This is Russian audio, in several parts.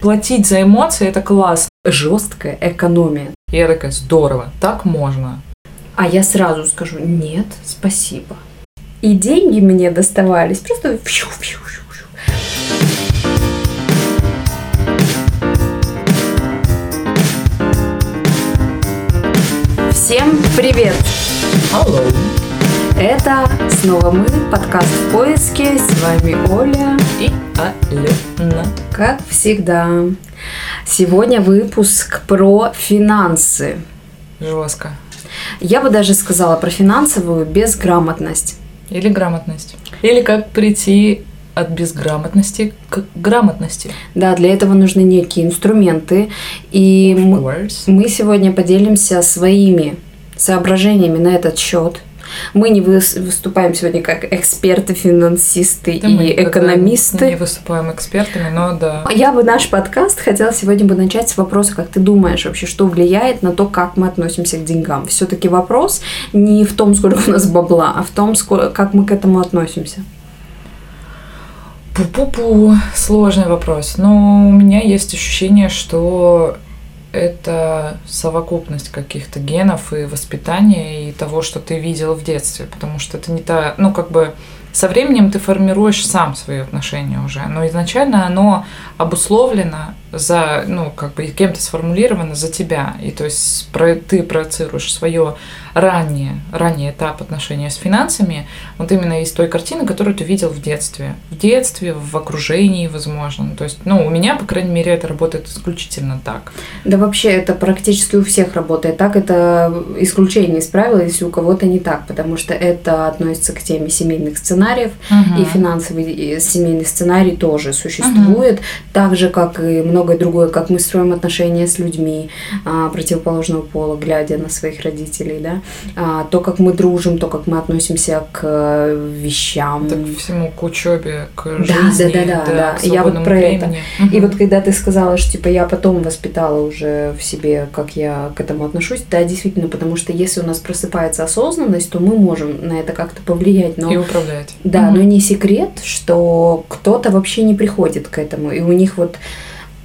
Платить за эмоции это классно. Жесткая экономия. Я такая, здорово, так можно. А я сразу скажу, нет, спасибо. И деньги мне доставались просто. Всем привет! Алло. Это снова мы, подкаст в поиске. С вами Оля. И Алена. Как всегда. Сегодня выпуск про финансы. Жестко. Я бы даже сказала про финансовую безграмотность. Или грамотность. Или как прийти от безграмотности к грамотности. Да, для этого нужны некие инструменты. И мы, мы сегодня поделимся своими соображениями на этот счет. Мы не выс- выступаем сегодня как эксперты, финансисты Да, и экономисты. Не выступаем экспертами, но да. Я бы наш подкаст хотела сегодня бы начать с вопроса, как ты думаешь вообще, что влияет на то, как мы относимся к деньгам. Все-таки вопрос не в том, сколько у нас бабла, а в том, сколько, как мы к этому относимся. Пу-пу-пу, сложный вопрос. Но у меня есть ощущение, что это совокупность каких-то генов и воспитания и того, что ты видел в детстве, потому что это не та, ну как бы со временем ты формируешь сам свои отношения уже, но изначально оно обусловлено за, ну как бы кем-то сформулировано за тебя, и то есть про, ты проецируешь свое раннее, ранний этап отношения с финансами, вот именно из той картины, которую ты видел в детстве. В детстве, в окружении, возможно. То есть, ну, у меня, по крайней мере, это работает исключительно так. Да вообще это практически у всех работает так. Это исключение из правила, если у кого-то не так, потому что это относится к теме семейных сценариев, и финансовый и семейный сценарий тоже существует, так же, как и многое другое, как мы строим отношения с людьми а, противоположного пола, глядя на своих родителей, да, А, то, как мы дружим, то, как мы относимся к вещам. Так всему к учебе, к Да, жизни, да, да, да, к Я вот про это. времени. И вот когда ты сказала, что типа я потом воспитала уже в себе, как я к этому отношусь, да, действительно, потому что если у нас просыпается осознанность, то мы можем на это как-то повлиять. Но и управлять. да, Мгм. но не секрет, что кто-то вообще не приходит к этому. И у них вот,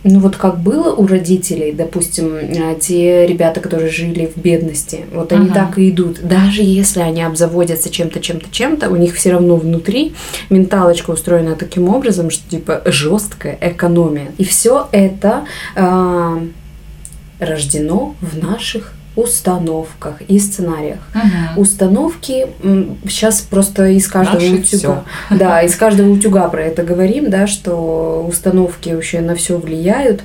ну вот как было у родителей, допустим, э, те ребята, которые жили в бедности, вот они Ага. так и идут. Даже если они обзаводятся чем-то, чем-то, чем-то, у них все равно внутри менталочка устроена таким образом, что типа жесткая экономия. И все это а, рождено в наших установках и сценариях. Мгм. установки сейчас просто из каждого Наши утюга. да из каждого утюга про это говорим да что установки вообще на все влияют.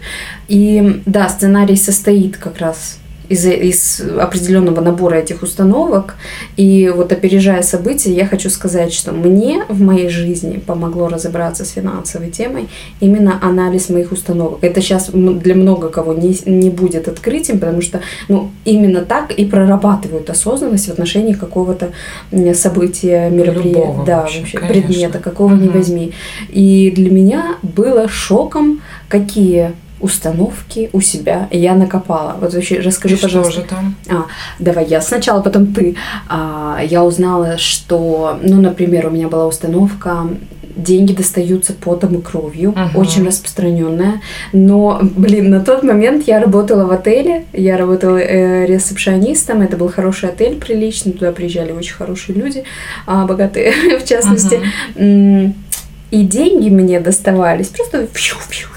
И да сценарий состоит как раз из, из определенного набора этих установок. И вот опережая события, я хочу сказать, что мне в моей жизни помогло разобраться с финансовой темой именно анализ моих установок. Это сейчас для много кого не, не будет открытием, потому что ну, именно так и прорабатывают осознанность в отношении какого-то события, мероприятия, Любого да, вообще, вообще, конечно. предмета, какого ни Мгм. возьми. И для меня было шоком, какие установки у себя я накопала. Вот вообще расскажи, И что пожалуйста. же там? А, давай я сначала, потом ты. А, я узнала, что, ну, например, у меня была установка деньги достаются потом и кровью, Мгм. очень распространенная. Но, блин, на тот момент я работала в отеле, я работала э, ресепшионистом, это был хороший отель, приличный, туда приезжали очень хорошие люди, а, богатые в частности. М, И деньги мне доставались просто фью-фью-фью-фью.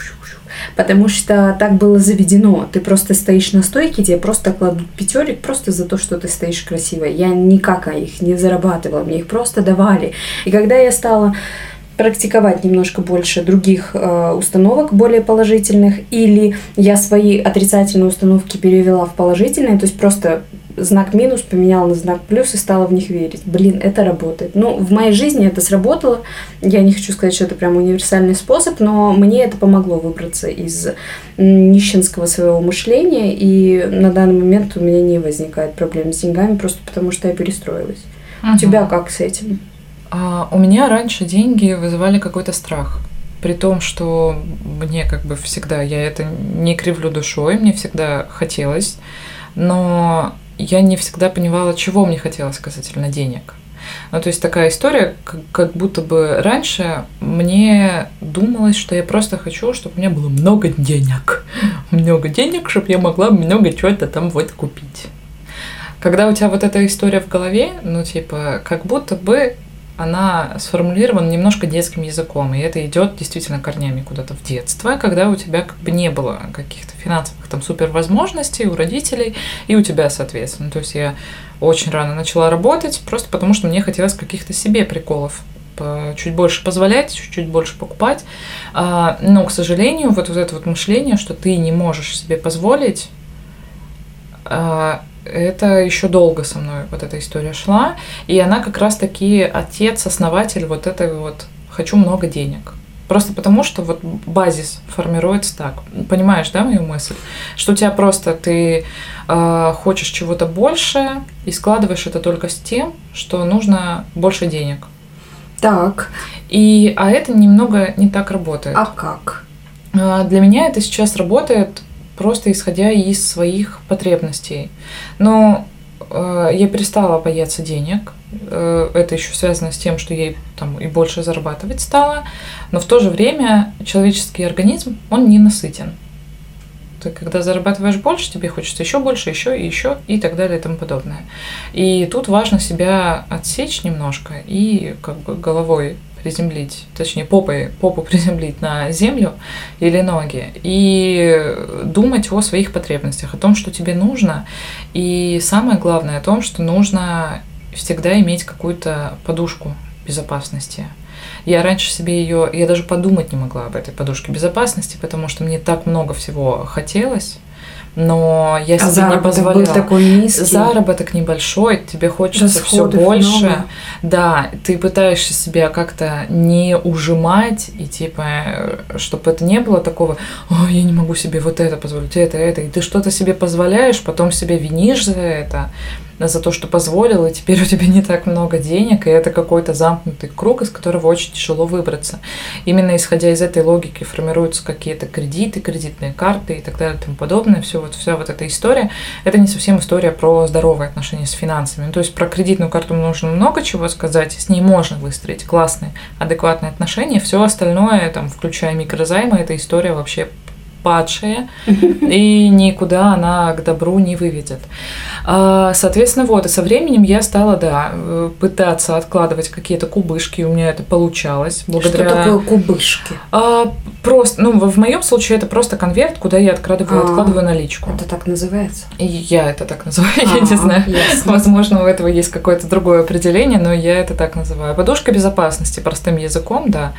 Потому что так было заведено. Ты просто стоишь на стойке, тебе просто кладут пятерик просто за то, что ты стоишь красиво. Я никак их не зарабатывала, мне их просто давали. И когда я стала практиковать немножко больше других э, установок более положительных, или я свои отрицательные установки перевела в положительные, то есть просто знак минус поменяла на знак плюс и стала в них верить. Блин, это работает. Ну, в моей жизни это сработало. Я не хочу сказать, что это прям универсальный способ, но мне это помогло выбраться из нищенского своего мышления, и на данный момент у меня не возникает проблем с деньгами, просто потому что я перестроилась. У Мгм. тебя как с этим? А, у меня раньше деньги вызывали какой-то страх. При том, что мне как бы всегда, я это не кривлю душой, мне всегда хотелось, но я не всегда понимала, чего мне хотелось касательно денег. Ну, то есть такая история, как, как будто бы раньше мне думалось, что я просто хочу, чтобы у меня было много денег. Много денег, чтобы я могла много чего-то там вот купить. Когда у тебя вот эта история в голове, ну, типа, как будто бы она сформулирована немножко детским языком, и это идет действительно корнями куда-то в детство, когда у тебя как бы не было каких-то финансовых там супер возможностей у родителей и у тебя, соответственно. То есть я очень рано начала работать, просто потому что мне хотелось каких-то себе приколов чуть больше позволять, чуть-чуть больше покупать. А, но, к сожалению, вот, вот это вот мышление, что ты не можешь себе позволить, а, это еще долго со мной вот эта история шла. И она как раз-таки отец, основатель вот этой вот «хочу много денег». Просто потому, что вот базис формируется так. Понимаешь, да, мою мысль? Что у тебя просто ты э, хочешь чего-то больше и складываешь это только с тем, что нужно больше денег. Так. И, а это немного не так работает. А как? Э, для меня это сейчас работает просто исходя из своих потребностей. Но э, я перестала бояться денег. Э, это еще связано с тем, что я там и больше зарабатывать стала. Но в то же время человеческий организм, он не насытен. Ты когда зарабатываешь больше, тебе хочется еще больше, еще и еще и так далее и тому подобное. И тут важно себя отсечь немножко и как бы головой приземлить, точнее попой, попу приземлить на землю или ноги и думать о своих потребностях, о том, что тебе нужно. И самое главное о том, что нужно всегда иметь какую-то подушку безопасности. Я раньше себе ее, я даже подумать не могла об этой подушке безопасности, потому что мне так много всего хотелось но я а себе не позволяла. Был такой низкий. Заработок небольшой, тебе хочется все больше. Много. Да, ты пытаешься себя как-то не ужимать и типа, чтобы это не было такого, о, я не могу себе вот это позволить, это, это, и ты что-то себе позволяешь, потом себя винишь за это за то, что позволил, и теперь у тебя не так много денег, и это какой-то замкнутый круг, из которого очень тяжело выбраться. Именно исходя из этой логики формируются какие-то кредиты, кредитные карты и так далее и тому подобное. Все вот, вся вот эта история, это не совсем история про здоровые отношения с финансами. Ну, то есть про кредитную карту нужно много чего сказать, с ней можно выстроить классные, адекватные отношения. Все остальное, там, включая микрозаймы, эта история вообще падшая, и никуда она к добру не выведет. А, соответственно, вот, и со временем я стала, да, пытаться откладывать какие-то кубышки, у меня это получалось. Благодаря... Что такое кубышки? А, просто, ну, в моем случае это просто конверт, куда я откладываю, а, откладываю наличку. Это так называется? И я это так называю, а, я не знаю. Ясно. Возможно, у этого есть какое-то другое определение, но я это так называю. Подушка безопасности простым языком, да.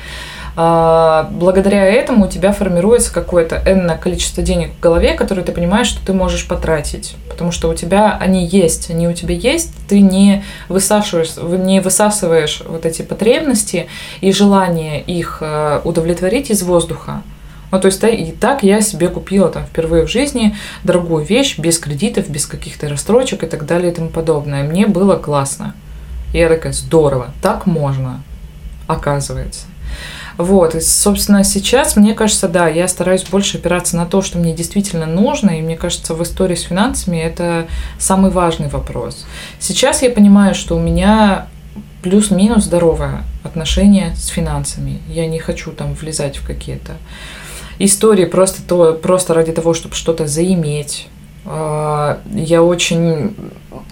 А, благодаря этому у тебя формируется какое-то энное количество денег в голове, которые ты понимаешь, что ты можешь потратить. Потому что у тебя они есть, они у тебя есть, ты не высасываешь, не высасываешь вот эти потребности и желание их э, удовлетворить из воздуха. Ну, то есть, и так я себе купила там впервые в жизни дорогую вещь, без кредитов, без каких-то рассрочек и так далее и тому подобное. Мне было классно. И я такая, здорово, так можно, оказывается. Вот, и, собственно, сейчас, мне кажется, да, я стараюсь больше опираться на то, что мне действительно нужно, и мне кажется, в истории с финансами это самый важный вопрос. Сейчас я понимаю, что у меня плюс-минус здоровое отношение с финансами. Я не хочу там влезать в какие-то истории просто, то, просто ради того, чтобы что-то заиметь. А, я очень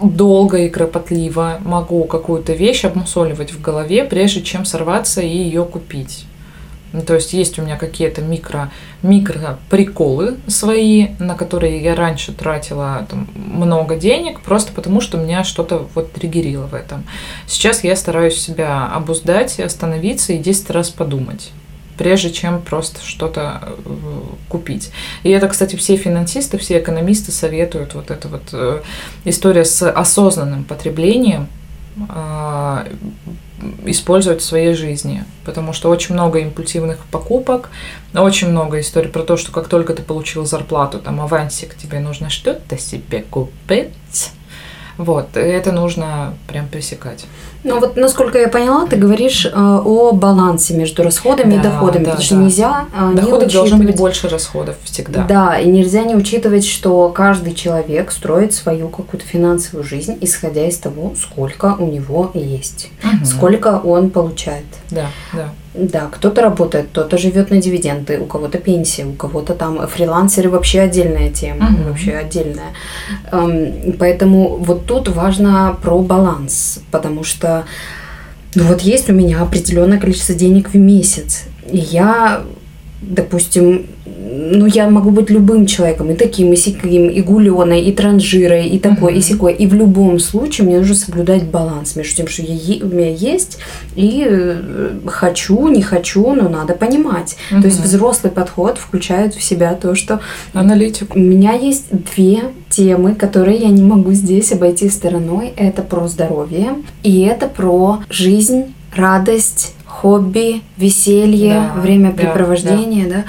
долго и кропотливо могу какую-то вещь обмусоливать в голове, прежде чем сорваться и ее купить. Ну, то есть есть у меня какие-то микро, микро приколы свои, на которые я раньше тратила там, много денег, просто потому что меня что-то вот триггерило в этом. Сейчас я стараюсь себя обуздать, остановиться и 10 раз подумать прежде чем просто что-то э, купить. И это, кстати, все финансисты, все экономисты советуют вот эта вот э, история с осознанным потреблением использовать в своей жизни, потому что очень много импульсивных покупок, очень много историй про то, что как только ты получил зарплату, там авансик, тебе нужно что-то себе купить, вот, это нужно прям пресекать. Ну вот, насколько я поняла, ты говоришь э, о балансе между расходами да, и доходами, да, потому да. что нельзя э, Доходы не должны быть больше расходов всегда. Да, и нельзя не учитывать, что каждый человек строит свою какую-то финансовую жизнь, исходя из того, сколько у него есть, угу. сколько он получает. Да, да. Да, кто-то работает, кто-то живет на дивиденды, у кого-то пенсия, у кого-то там фрилансеры вообще отдельная тема, Мгм. вообще отдельная. Эм, Поэтому вот тут важно про баланс, потому что ну вот есть у меня определенное количество денег в месяц, и я, допустим, ну я могу быть любым человеком, и таким, и сяким, и гуленой, и транжирой, и такой, и Мгм. сякой. И в любом случае мне нужно соблюдать баланс между тем, что я у меня есть, и э, хочу, не хочу, но надо понимать. То есть взрослый подход включает в себя то, что Аналитику. у меня есть две темы, которые я не могу здесь обойти стороной. Это про здоровье и это про жизнь, радость, хобби, веселье, Да, времяпрепровождение, да.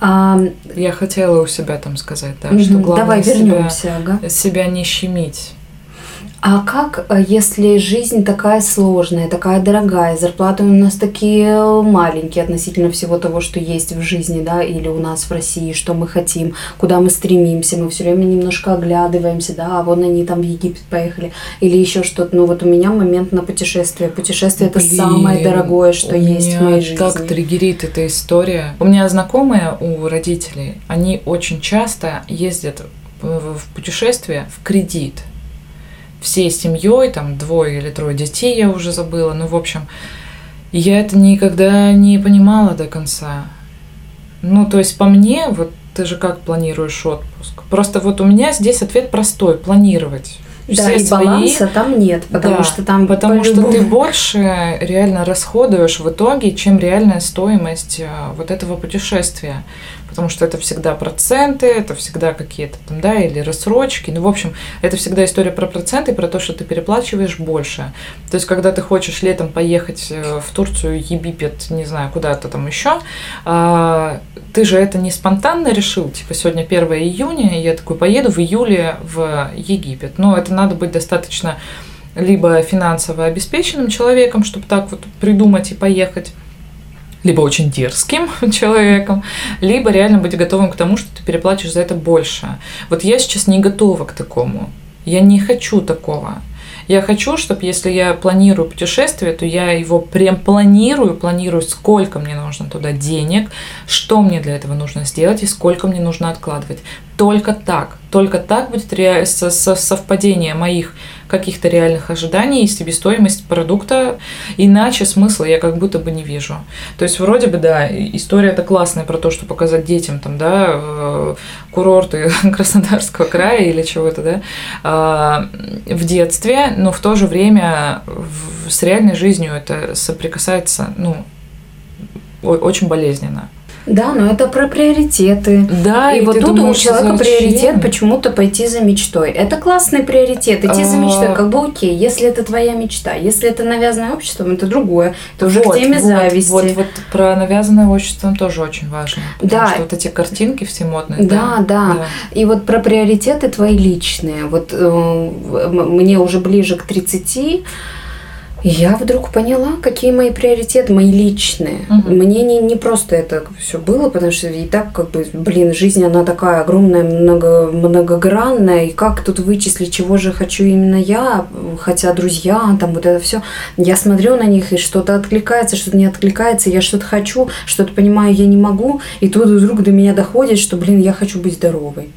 А, Я хотела у себя там сказать, да, мгм, что главное давай себя, вернемся, ага. себя не щемить. А как, э, если жизнь такая сложная, такая дорогая, зарплаты у нас такие маленькие относительно всего того, что есть в жизни, да, или у нас в России, что мы хотим, куда мы стремимся, мы все время немножко оглядываемся, да, а вон они там в Египет поехали, или еще что-то. Ну вот у меня момент на путешествие. Путешествие это Блин, самое дорогое, что есть в моей жизни. так триггерит эта история. У меня знакомые у родителей, они очень часто ездят в путешествие в кредит. Всей семьей, там двое или трое детей, я уже забыла. Ну, в общем, я это никогда не понимала до конца. Ну, то есть по мне, вот ты же как планируешь отпуск? Просто вот у меня здесь ответ простой – планировать. Да, Все и свои баланса там нет, потому Да, что там Потому что ты больше реально расходуешь в итоге, чем реальная стоимость э, вот этого путешествия. Потому что это всегда проценты, это всегда какие-то там, да, или рассрочки. Ну, в общем, это всегда история про проценты, про то, что ты переплачиваешь больше. То есть, когда ты хочешь летом поехать э, в Турцию, Египет, не знаю, куда-то там еще, а, ты же это не спонтанно решил, типа сегодня 1 июня, я такой поеду в июле в Египет. Но это надо быть достаточно либо финансово обеспеченным человеком, чтобы так вот придумать и поехать, либо очень дерзким человеком, либо реально быть готовым к тому, что ты переплачешь за это больше. Вот я сейчас не готова к такому. Я не хочу такого. Я хочу, чтобы если я планирую путешествие, то я его прям планирую, планирую, сколько мне нужно туда денег, что мне для этого нужно сделать и сколько мне нужно откладывать. Только так, только так будет ре- со- со- совпадение моих каких-то реальных ожиданий и себестоимость продукта, иначе смысла я как будто бы не вижу. То есть вроде бы, да, история это классная про то, что показать детям там, да, э, курорты Краснодарского края или чего-то, да, а, в детстве, но в то же время с реальной жизнью это соприкасается, ну, очень болезненно. Да, но это про приоритеты. Да, и, вот ты тут думаешь, у человека приоритет почему-то пойти за мечтой. Это классный приоритет. Идти за А. мечтой, как бы окей, если это твоя мечта. Если это навязанное обществом, это другое. Это уже Вот, к теме вот, зависти. Вот, вот про навязанное обществом тоже очень важно. Потому Да. что вот эти картинки все модные. Да, да. И вот про приоритеты твои личные. Вот э, мне уже ближе к 30, и я вдруг поняла, какие мои приоритеты, мои личные. Мгм. Мне не, не просто это все было, потому что и так, как бы, блин, жизнь, она такая огромная, много, многогранная, и как тут вычислить, чего же хочу именно я, хотя друзья, там вот это все. Я смотрю на них, и что-то откликается, что-то не откликается, я что-то хочу, что-то понимаю, я не могу, и тут вдруг до меня доходит, что, блин, я хочу быть здоровой.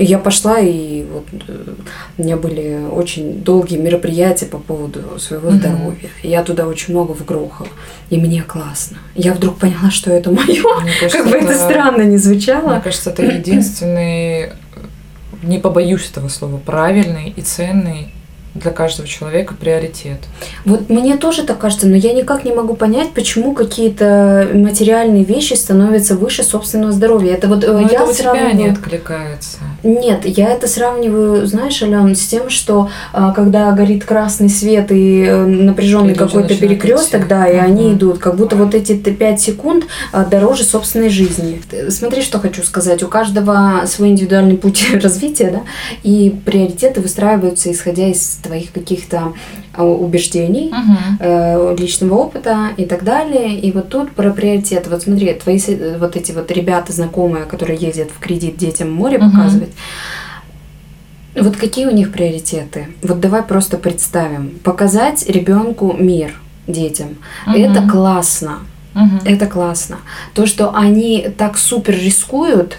И я пошла, и вот э, у меня были очень долгие мероприятия по поводу своего Мгм. здоровья. Я туда очень много вгрохала. И мне классно. Я вдруг поняла, что это мое. Мне кажется, Как бы это странно не Мне звучало. кажется, это единственный, не побоюсь этого слова, правильный и ценный для каждого человека приоритет. Вот мне тоже так кажется, но я никак не могу понять, почему какие-то материальные вещи становятся выше собственного здоровья. Это вот э, Но я это у тебя не сравниваю- откликается. Нет, я это сравниваю, знаешь, Ален, с тем, что а, когда горит красный свет и э, напряженный какой-то перекресток, идти. да, и они идут, как будто вот эти 5 секунд а, дороже собственной жизни. Ты Смотри, что хочу сказать. У каждого свой индивидуальный путь развития, да, и приоритеты выстраиваются исходя из твоих каких-то а, убеждений, э, личного опыта и так далее. И вот тут про приоритеты. Вот смотри, твои э, вот эти вот ребята знакомые, которые ездят в кредит детям море Мгм. показывать, вот какие у них приоритеты? Вот давай просто представим. Показать ребенку мир детям. Мгм. Это классно. Мгм. Это классно. То, что они так супер рискуют,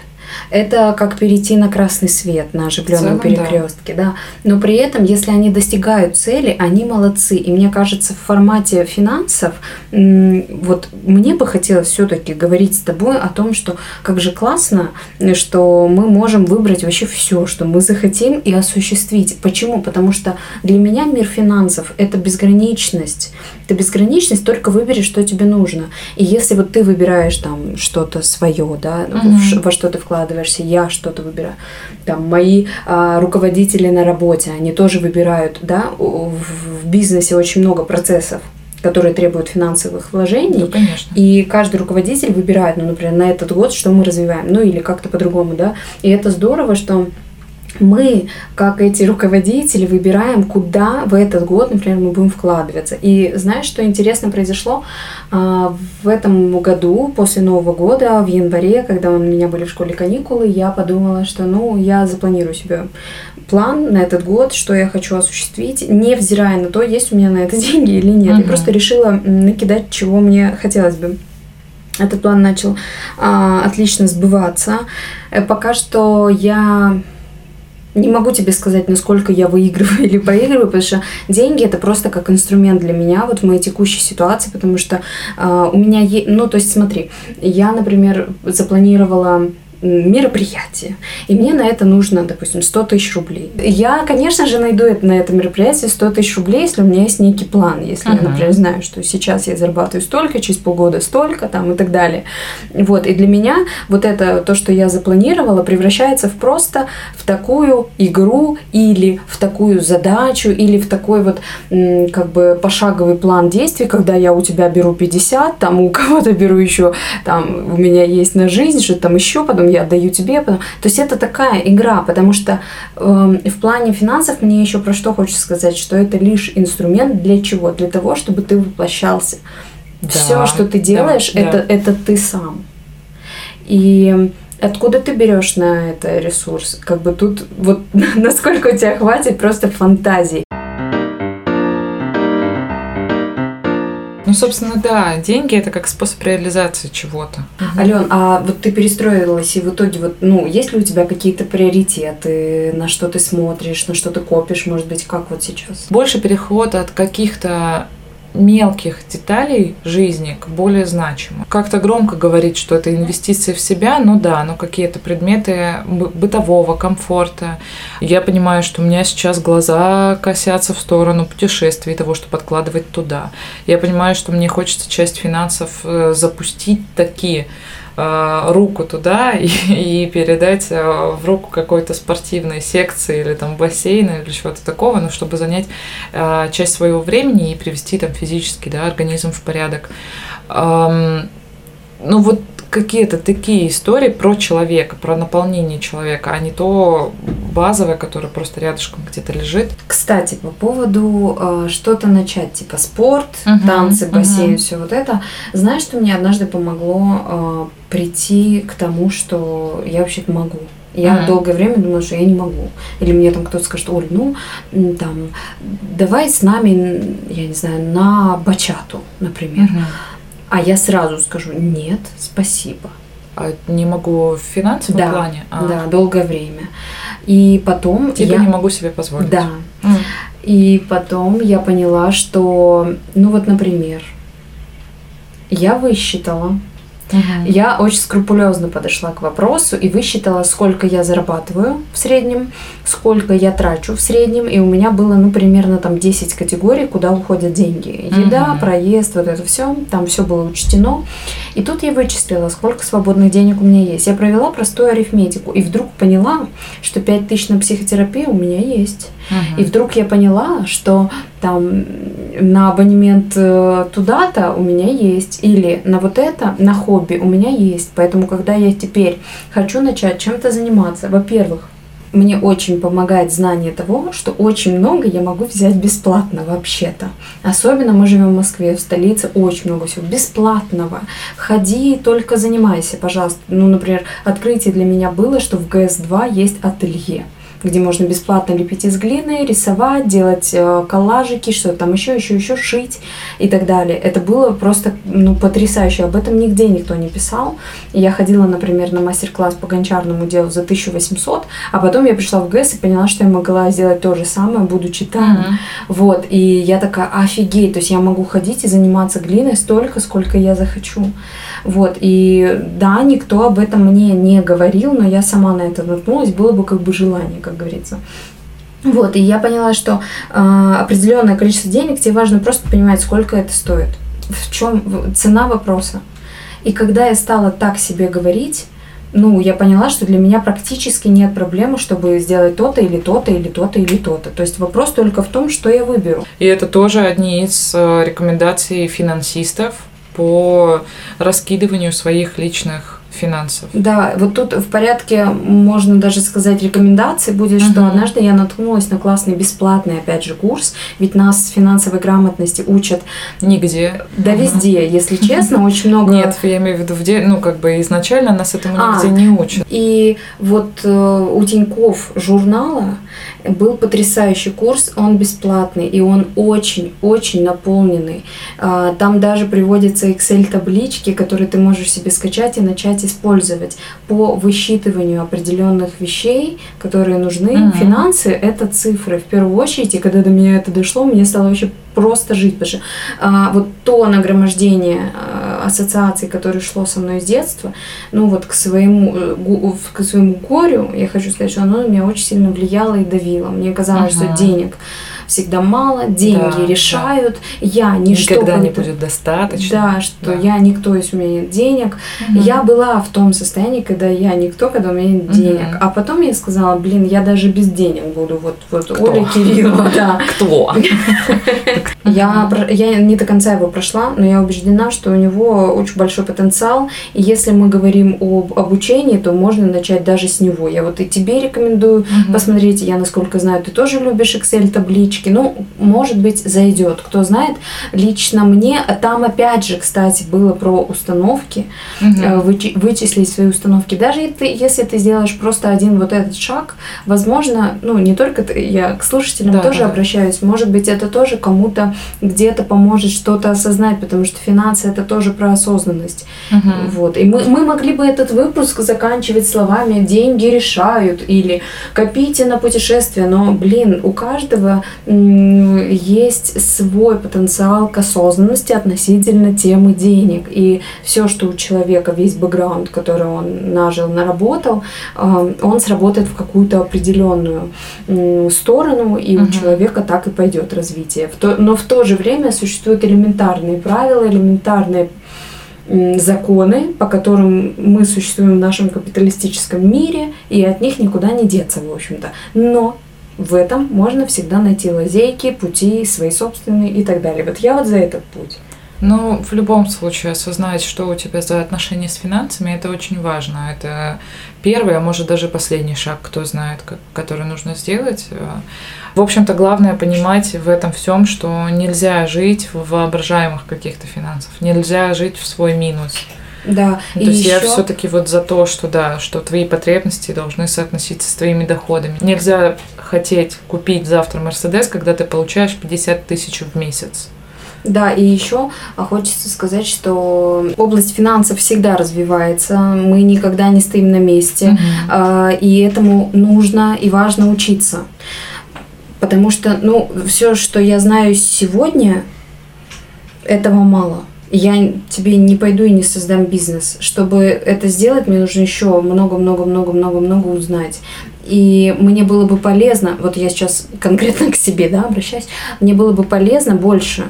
это как перейти на красный свет на оживленном целом, да. перекрестке, да. Но при этом, если они достигают цели, они молодцы. И мне кажется, в формате финансов, вот мне бы хотелось все-таки говорить с тобой о том, что как же классно, что мы можем выбрать вообще все, что мы захотим и осуществить. Почему? Потому что для меня мир финансов это безграничность. Это безграничность, только выбери, что тебе нужно. И если вот ты выбираешь там что-то свое, да, ш- во что ты вкладываешься, я что-то выбираю, там мои а, руководители на работе, они тоже выбирают, да, в, в бизнесе очень много процессов, которые требуют финансовых вложений. Ну, конечно. И каждый руководитель выбирает, ну, например, на этот год, что мы развиваем, ну или как-то по-другому, да. И это здорово, что мы, как эти руководители, выбираем, куда в этот год, например, мы будем вкладываться. И знаешь, что интересно произошло? А, В этом году, после Нового года, в январе, когда у меня были в школе каникулы, я подумала, что, ну, я запланирую себе план на этот год, что я хочу осуществить, невзирая на то, есть у меня на это деньги или нет. Я Мгм. просто решила накидать, чего мне хотелось бы. Этот план начал а, отлично сбываться. Э, Пока что я не могу тебе сказать, насколько я выигрываю или проигрываю, потому что деньги это просто как инструмент для меня вот в моей текущей ситуации, потому что а, у меня есть, ну то есть смотри, я, например, запланировала мероприятие, и мне на это нужно, допустим, 100 тысяч рублей. Я, конечно же, найду это, на это мероприятие 100 тысяч рублей, если у меня есть некий план, если я, Ага. например, знаю, что сейчас я зарабатываю столько, через полгода столько, там и так далее. Вот, и для меня вот это, то, что я запланировала, превращается в просто в такую игру или в такую задачу, или в такой вот как бы пошаговый план действий, когда я у тебя беру 50, там у кого-то беру еще, там у меня есть на жизнь, что там еще, потом я отдаю тебе, потом... то есть это такая игра, потому что эм, в плане финансов мне еще про что хочется сказать, что это лишь инструмент для чего? Для того, чтобы ты воплощался. Да, Все, что ты да, делаешь, да. это, это ты сам. И откуда ты берешь на это ресурс? Как бы тут вот насколько у тебя хватит просто фантазии. Ну, собственно, да, деньги это как способ реализации чего-то. Ален, а вот ты перестроилась, и в итоге вот, ну, есть ли у тебя какие-то приоритеты, на что ты смотришь, на что ты копишь, может быть, как вот сейчас? Больше переход от каких-то мелких деталей жизни к более значимым. Как-то громко говорить, что это инвестиции в себя, ну да, но какие-то предметы бы- бытового комфорта. Я понимаю, что у меня сейчас глаза косятся в сторону путешествий, того, чтобы откладывать туда. Я понимаю, что мне хочется часть финансов э, запустить такие руку туда и, и передать э, в руку какой-то спортивной секции или там бассейна или чего-то такого, ну, чтобы занять э, часть своего времени и привести там физически да, организм в порядок. Ну вот какие-то такие истории про человека, про наполнение человека, а не то базовое, которое просто рядышком где-то лежит. Кстати, по поводу э, что-то начать, типа спорт, Мгм, танцы, бассейн, мгм. все вот это. Знаешь, что мне однажды помогло э, прийти к тому, что я вообще-то могу. Я Мгм. долгое время думала, что я не могу. Или мне там кто-то скажет, Оль, ну, там, давай с нами, я не знаю, на бачату, например. А я сразу скажу, нет, спасибо. А не могу в финансовом Да, плане. А, Да, долгое время. И потом Типа я... не могу себе позволить. Да. М. И потом я поняла, что, ну вот, например, я высчитала, Мгм. я очень скрупулезно подошла к вопросу и высчитала, сколько я зарабатываю в среднем, сколько я трачу в среднем, и у меня было, ну, примерно там 10 категорий, куда уходят деньги. Еда, Мгм. проезд, вот это все, там все было учтено. И тут я вычислила, сколько свободных денег у меня есть. Я провела простую арифметику и вдруг поняла, что 5 тысяч на психотерапию у меня есть. Мгм. И вдруг я поняла, что там на абонемент э, туда-то у меня есть, или на вот это, на хобби у меня есть. Поэтому, когда я теперь хочу начать чем-то заниматься, во-первых, мне очень помогает знание того, что очень много я могу взять бесплатно вообще-то. Особенно мы живем в Москве, в столице очень много всего бесплатного. Ходи, только занимайся, пожалуйста. Ну, например, открытие для меня было, что в ГС-2 есть ателье. Где можно бесплатно лепить из глины, рисовать, делать э, коллажики, что там еще, еще, еще шить и так далее. Это было просто ну, потрясающе. Об этом нигде никто не писал. Я ходила, например, на мастер-класс по гончарному делу за 1800, а потом я пришла в ГЭС и поняла, что я могла сделать то же самое, будучи там. Mm-hmm. Вот. И я такая, офигеть, то есть я могу ходить и заниматься глиной столько, сколько я захочу. Вот, и да, никто об этом мне не говорил, но я сама на это наткнулась, было бы как бы желание, как говорится. Вот, и я поняла, что э, определенное количество денег тебе важно просто понимать, сколько это стоит, в чем цена вопроса. И когда я стала так себе говорить, ну, я поняла, что для меня практически нет проблемы, чтобы сделать то-то или то-то или то-то или то-то. То есть вопрос только в том, что я выберу. И это тоже одни из э, рекомендаций финансистов, по раскидыванию своих личных финансов. Да, вот тут в порядке, можно даже сказать, рекомендации будет, uh-huh. что однажды я наткнулась на классный бесплатный, опять же, курс, ведь нас финансовой грамотности учат нигде. Да, uh-huh. везде, если честно, очень много. Нет, я имею в виду, в де... ну, как бы изначально нас этому а, нигде не учат. И вот э, у Тиньков журнала был потрясающий курс, он бесплатный, и он очень-очень наполненный. А, там даже приводятся Excel-таблички, которые ты можешь себе скачать и начать использовать по высчитыванию определенных вещей, которые нужны. Mm-hmm. Финансы — это цифры в первую очередь, и когда до меня это дошло, мне стало вообще просто жить, потому что а, вот то нагромождение а, ассоциаций, которое шло со мной с детства, ну вот к своему, э, к своему горю, я хочу сказать, что оно на меня очень сильно влияло и давило. Мне казалось, ага. что денег всегда мало, деньги да, решают, да. я ничто... Никогда не будет достаточно. Да, что да. я никто, если у меня нет денег. Угу. Я была в том состоянии, когда я никто, когда у меня нет угу. денег. А потом я сказала, блин, я даже без денег буду. Вот, вот Кто? Оля Кириллова, да. Кто? Я, я не до конца его прошла, но я убеждена, что у него очень большой потенциал. И если мы говорим об обучении, то можно начать даже с него. Я вот и тебе рекомендую угу. посмотреть. Я, насколько знаю, ты тоже любишь Excel таблички. Ну, может быть, зайдет. Кто знает, лично мне, там опять же, кстати, было про установки, угу. вычи, вычислить свои установки. Даже ты, если ты сделаешь просто один вот этот шаг, возможно, ну, не только ты, я к слушателям да, тоже да. обращаюсь, может быть, это тоже кому-то где-то поможет что-то осознать, потому что финансы это тоже про осознанность. Угу. Вот. И мы, мы могли бы этот выпуск заканчивать словами «деньги решают» или «копите на путешествие», но, блин, у каждого есть свой потенциал к осознанности относительно темы денег. И все, что у человека, весь бэкграунд, который он нажил, наработал, э, он сработает в какую-то определенную сторону, и угу. у человека так и пойдет развитие. Но в то же время существуют элементарные правила, элементарные законы, по которым мы существуем в нашем капиталистическом мире, и от них никуда не деться, в общем-то. Но в этом можно всегда найти лазейки, пути свои собственные и так далее. Вот я вот за этот путь. Ну, в любом случае, осознать, что у тебя за отношения с финансами, это очень важно. Это первый, а может даже последний шаг, кто знает, как, который нужно сделать. В общем-то, главное понимать в этом всем, что нельзя жить в воображаемых каких-то финансах, нельзя жить в свой минус. Да. Ну, то есть еще... я все-таки вот за то, что да, что твои потребности должны соотноситься с твоими доходами. Нельзя хотеть купить завтра Мерседес, когда ты получаешь 50 тысяч в месяц. Да, и еще хочется сказать, что область финансов всегда развивается, мы никогда не стоим на месте, mm-hmm. и этому нужно и важно учиться. Потому что, ну, все, что я знаю сегодня, этого мало я тебе не пойду и не создам бизнес. Чтобы это сделать, мне нужно еще много-много-много-много-много узнать. И мне было бы полезно, вот я сейчас конкретно к себе да, обращаюсь, мне было бы полезно больше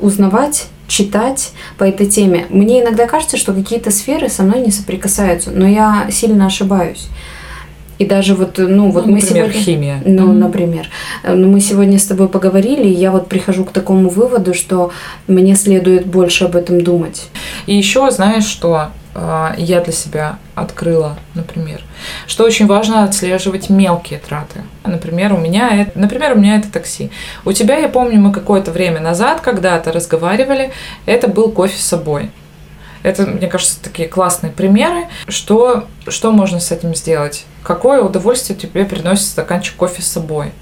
узнавать, читать по этой теме. Мне иногда кажется, что какие-то сферы со мной не соприкасаются, но я сильно ошибаюсь. И даже вот, ну, вот ну, мы например, сегодня... химия. Ну, mm-hmm. например. Ну, мы сегодня с тобой поговорили, и я вот прихожу к такому выводу, что мне следует больше об этом думать. И еще, знаешь, что э, я для себя открыла, например, что очень важно отслеживать мелкие траты. Например, у меня это, например, у меня это такси. У тебя, я помню, мы какое-то время назад когда-то разговаривали, это был кофе с собой. Это, мне кажется, такие классные примеры. Что, что можно с этим сделать? Какое удовольствие тебе приносит стаканчик кофе с собой?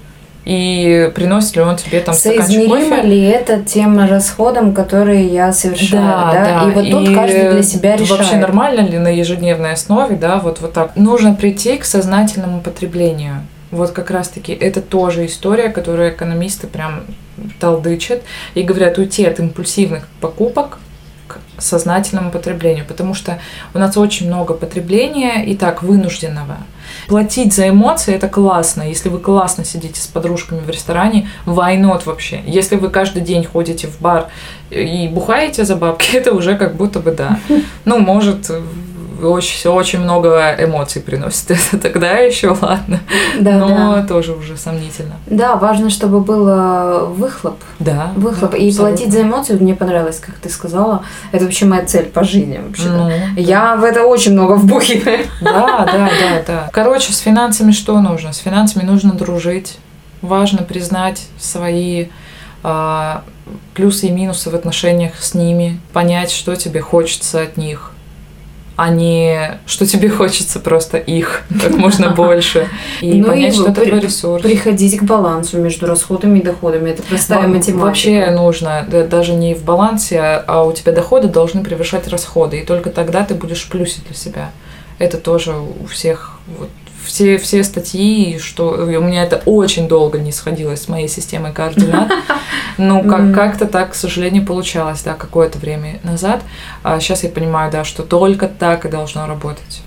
И приносит ли он тебе там стаканчик кофе? ли это тем расходом, которые я совершаю, да? Да, да. И вот тут И каждый для себя решает. Вообще нормально ли на ежедневной основе, да, вот, вот так. Нужно прийти к сознательному потреблению. Вот как раз-таки это тоже история, которую экономисты прям толдычат и говорят уйти от импульсивных покупок сознательному потреблению, потому что у нас очень много потребления и так вынужденного. Платить за эмоции это классно. Если вы классно сидите с подружками в ресторане, why not вообще? Если вы каждый день ходите в бар и бухаете за бабки, это уже как будто бы да. Ну, может, очень, очень много эмоций приносит это, тогда еще ладно. Да, Но да. тоже уже сомнительно. Да, важно, чтобы был э, выхлоп. Да. Выхлоп. да, и абсолютно. платить за эмоции мне понравилось, как ты сказала. Это вообще моя цель по жизни вообще. Ну, Я в это очень много вбухиваю. Да, да, да, да. Короче, с финансами что нужно? С финансами нужно дружить. Важно признать свои а, плюсы и минусы в отношениях с ними, понять, что тебе хочется от них, а не что тебе хочется просто их как можно больше. И Ну и понять, что это твой ресурс. Приходить к балансу между расходами и доходами. Это простая Во- математика. Вообще нужно, да, даже не в балансе, а, а у тебя доходы должны превышать расходы, и только тогда ты будешь плюсить для себя. Это тоже у всех, вот, все, все статьи, что у меня это очень долго не сходилось с моей системой координат, ну, как, как-то так, к сожалению, получалось, да, какое-то время назад. А сейчас я понимаю, да, что только так и должно работать.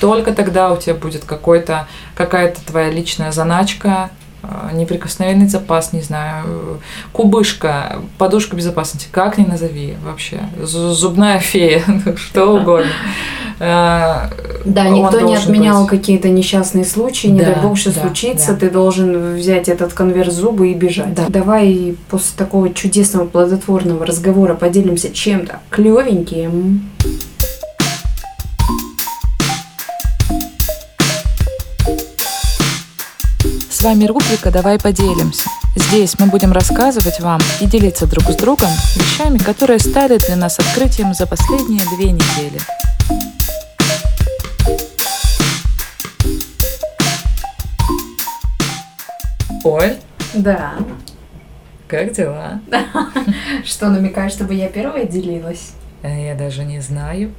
Только тогда у тебя будет какой-то, какая-то твоя личная заначка, а, неприкосновенный запас, не знаю, кубышка, подушка безопасности, как ни назови вообще, Зу- зубная фея, что угодно. Да, никто не отменял быть. какие-то несчастные случаи, не Да, дай бог, что да, случится, да. ты должен взять этот конверт зубы и бежать. Да. Давай после такого чудесного плодотворного разговора поделимся чем-то клевеньким. С вами рубрика «Давай поделимся». Здесь мы будем рассказывать вам и делиться друг с другом вещами, которые стали для нас открытием за последние две недели. Оль, Да. как дела? Что намекаешь, чтобы я первая делилась? Э, Я даже не знаю.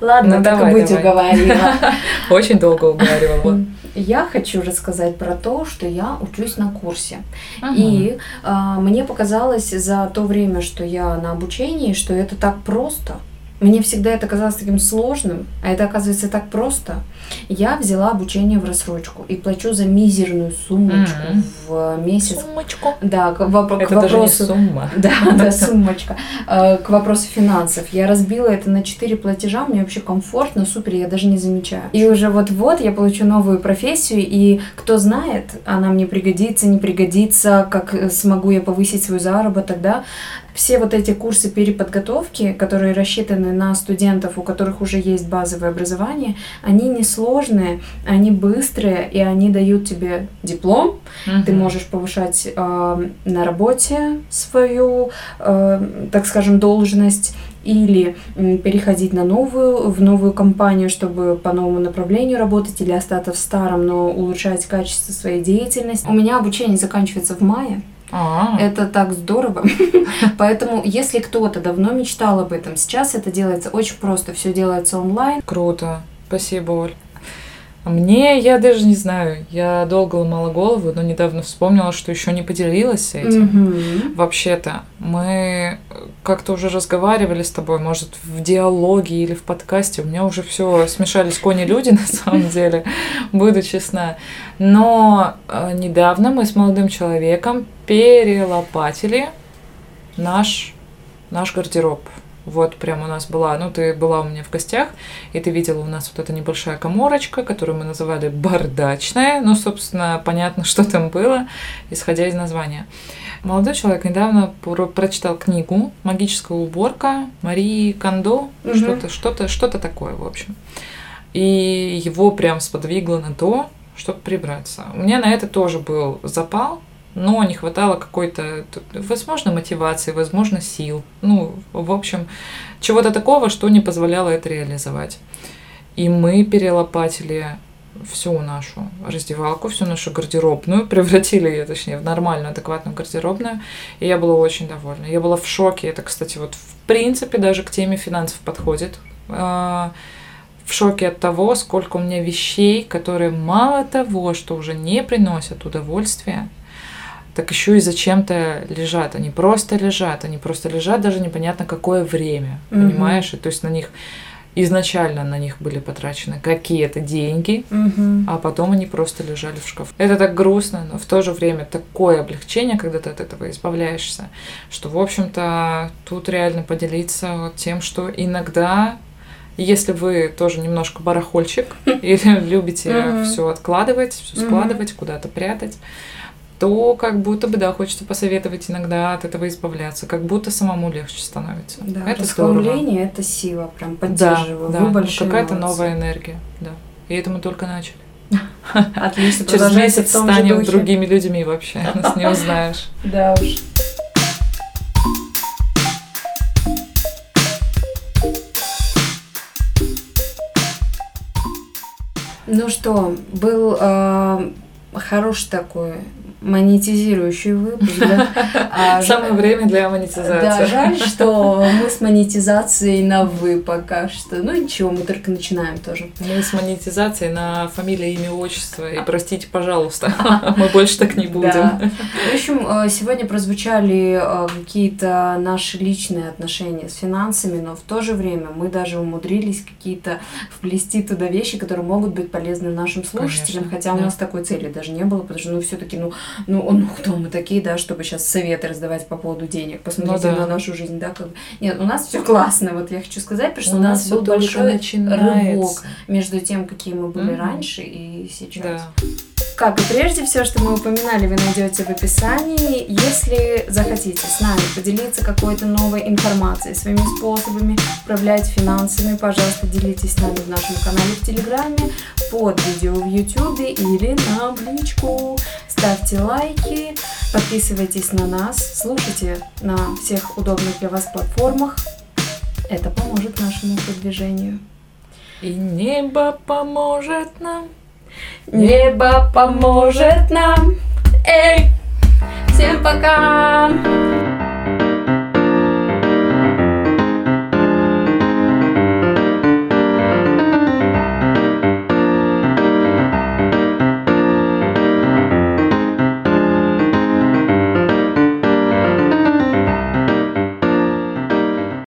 Ладно, Ну, так давай, и быть давай. уговорила. Очень долго уговаривала. Я хочу рассказать про то, что я учусь на курсе. И а, мне показалось за то время, что я на обучении, что это так просто. Мне всегда это казалось таким сложным, а это оказывается так просто. Я взяла обучение в рассрочку и плачу за мизерную суммочку Мгм. в месяц. Сумочку. Да, к, воп- к Это даже не вопросу. сумма. Да, да, сумочка. Э, К вопросу финансов. Я разбила это на 4 платежа, мне вообще комфортно, супер, я даже не замечаю. И уже вот-вот я получу новую профессию, и кто знает, она мне пригодится, не пригодится, как э, смогу я повысить свой заработок, да. Все вот эти курсы переподготовки, которые рассчитаны на студентов, у которых уже есть базовое образование, они несложные, они быстрые, и они дают тебе диплом, ты Мгм. можешь повышать э, на работе свою, э, так скажем, должность или переходить на новую, в новую компанию, чтобы по новому направлению работать или остаться в старом, но улучшать качество своей деятельности. У меня обучение заканчивается в мае. А, Это так здорово. Поэтому, если кто-то давно мечтал об этом, сейчас это делается очень просто. Все делается онлайн. Круто. Спасибо, Оль. А Мне, я даже не знаю, я долго ломала голову, но недавно вспомнила, что еще не поделилась этим. Мгм. Вообще-то, мы как-то уже разговаривали с тобой, может, в диалоге или в подкасте. У меня уже все смешались кони-люди, на самом деле, буду честна. Но э, недавно мы с молодым человеком перелопатили наш, наш гардероб. Вот прям у нас была, ну ты была у меня в гостях, и ты видела у нас вот эта небольшая коморочка, которую мы называли бардачная. Ну, собственно, понятно, что там было, исходя из названия. Молодой человек недавно про- прочитал книгу «Магическая уборка» Марии Кондо, Мгм. что-то, что-то, что-то такое, в общем. И его прям сподвигло на то, чтобы прибраться. У меня на это тоже был запал, но не хватало какой-то, возможно, мотивации, возможно, сил. Ну, в общем, чего-то такого, что не позволяло это реализовать. И мы перелопатили всю нашу раздевалку, всю нашу гардеробную, превратили ее, точнее, в нормальную, адекватную гардеробную, и я была очень довольна. Я была в шоке. Это, кстати, вот в принципе даже к теме финансов подходит. А, в шоке от того, сколько у меня вещей, которые мало того, что уже не приносят удовольствия, так еще и зачем-то лежат. Они просто лежат, они просто лежат даже непонятно какое время, mm-hmm. понимаешь? И то есть на них изначально на них были потрачены какие-то деньги, угу. а потом они просто лежали в шкафу. Это так грустно, но в то же время такое облегчение, когда ты от этого избавляешься, что, в общем-то, тут реально поделиться вот тем, что иногда если вы тоже немножко барахольчик или любите все откладывать, все складывать, куда-то прятать, то как будто бы, да, хочется посоветовать иногда от этого избавляться, как будто самому легче становится. Да, это расхламление – это сила, прям поддерживаю. Да, Вы да, какая-то новая энергия, да. И это мы только начали. Отлично, Через месяц станем другими людьми вообще, нас не узнаешь. Да уж. Ну что, был э, хороший такой монетизирующий выпуск. Да? А, Самое время для монетизации. Да, жаль, что мы с монетизацией на «вы» пока что. Ну ничего, мы только начинаем тоже. Мы с монетизацией на фамилия, имя, отчество. И простите, пожалуйста, мы больше так не будем. Да. В общем, э, сегодня прозвучали э, какие-то наши личные отношения с финансами, но в то же время мы даже умудрились какие-то вплести туда вещи, которые могут быть полезны нашим слушателям, Конечно, хотя да. у нас такой цели даже не было, потому что, ну, все-таки, ну, ну, ну, кто мы такие, да, чтобы сейчас советы раздавать по поводу денег, посмотрите ну, да. на нашу жизнь, да, как Нет, у нас все классно, вот я хочу сказать, потому что у, у нас был большой начинается. рывок между тем, какие мы были mm-hmm. раньше и сейчас. Да. Как и прежде, все, что мы упоминали, вы найдете в описании. Если захотите с нами поделиться какой-то новой информацией, своими способами управлять финансами, пожалуйста, делитесь с нами в нашем канале в Телеграме, под видео в Ютубе или на личку. Ставьте лайки, подписывайтесь на нас, слушайте на всех удобных для вас платформах. Это поможет нашему продвижению. И небо поможет нам. Небо поможет нам. Эй! Всем пока!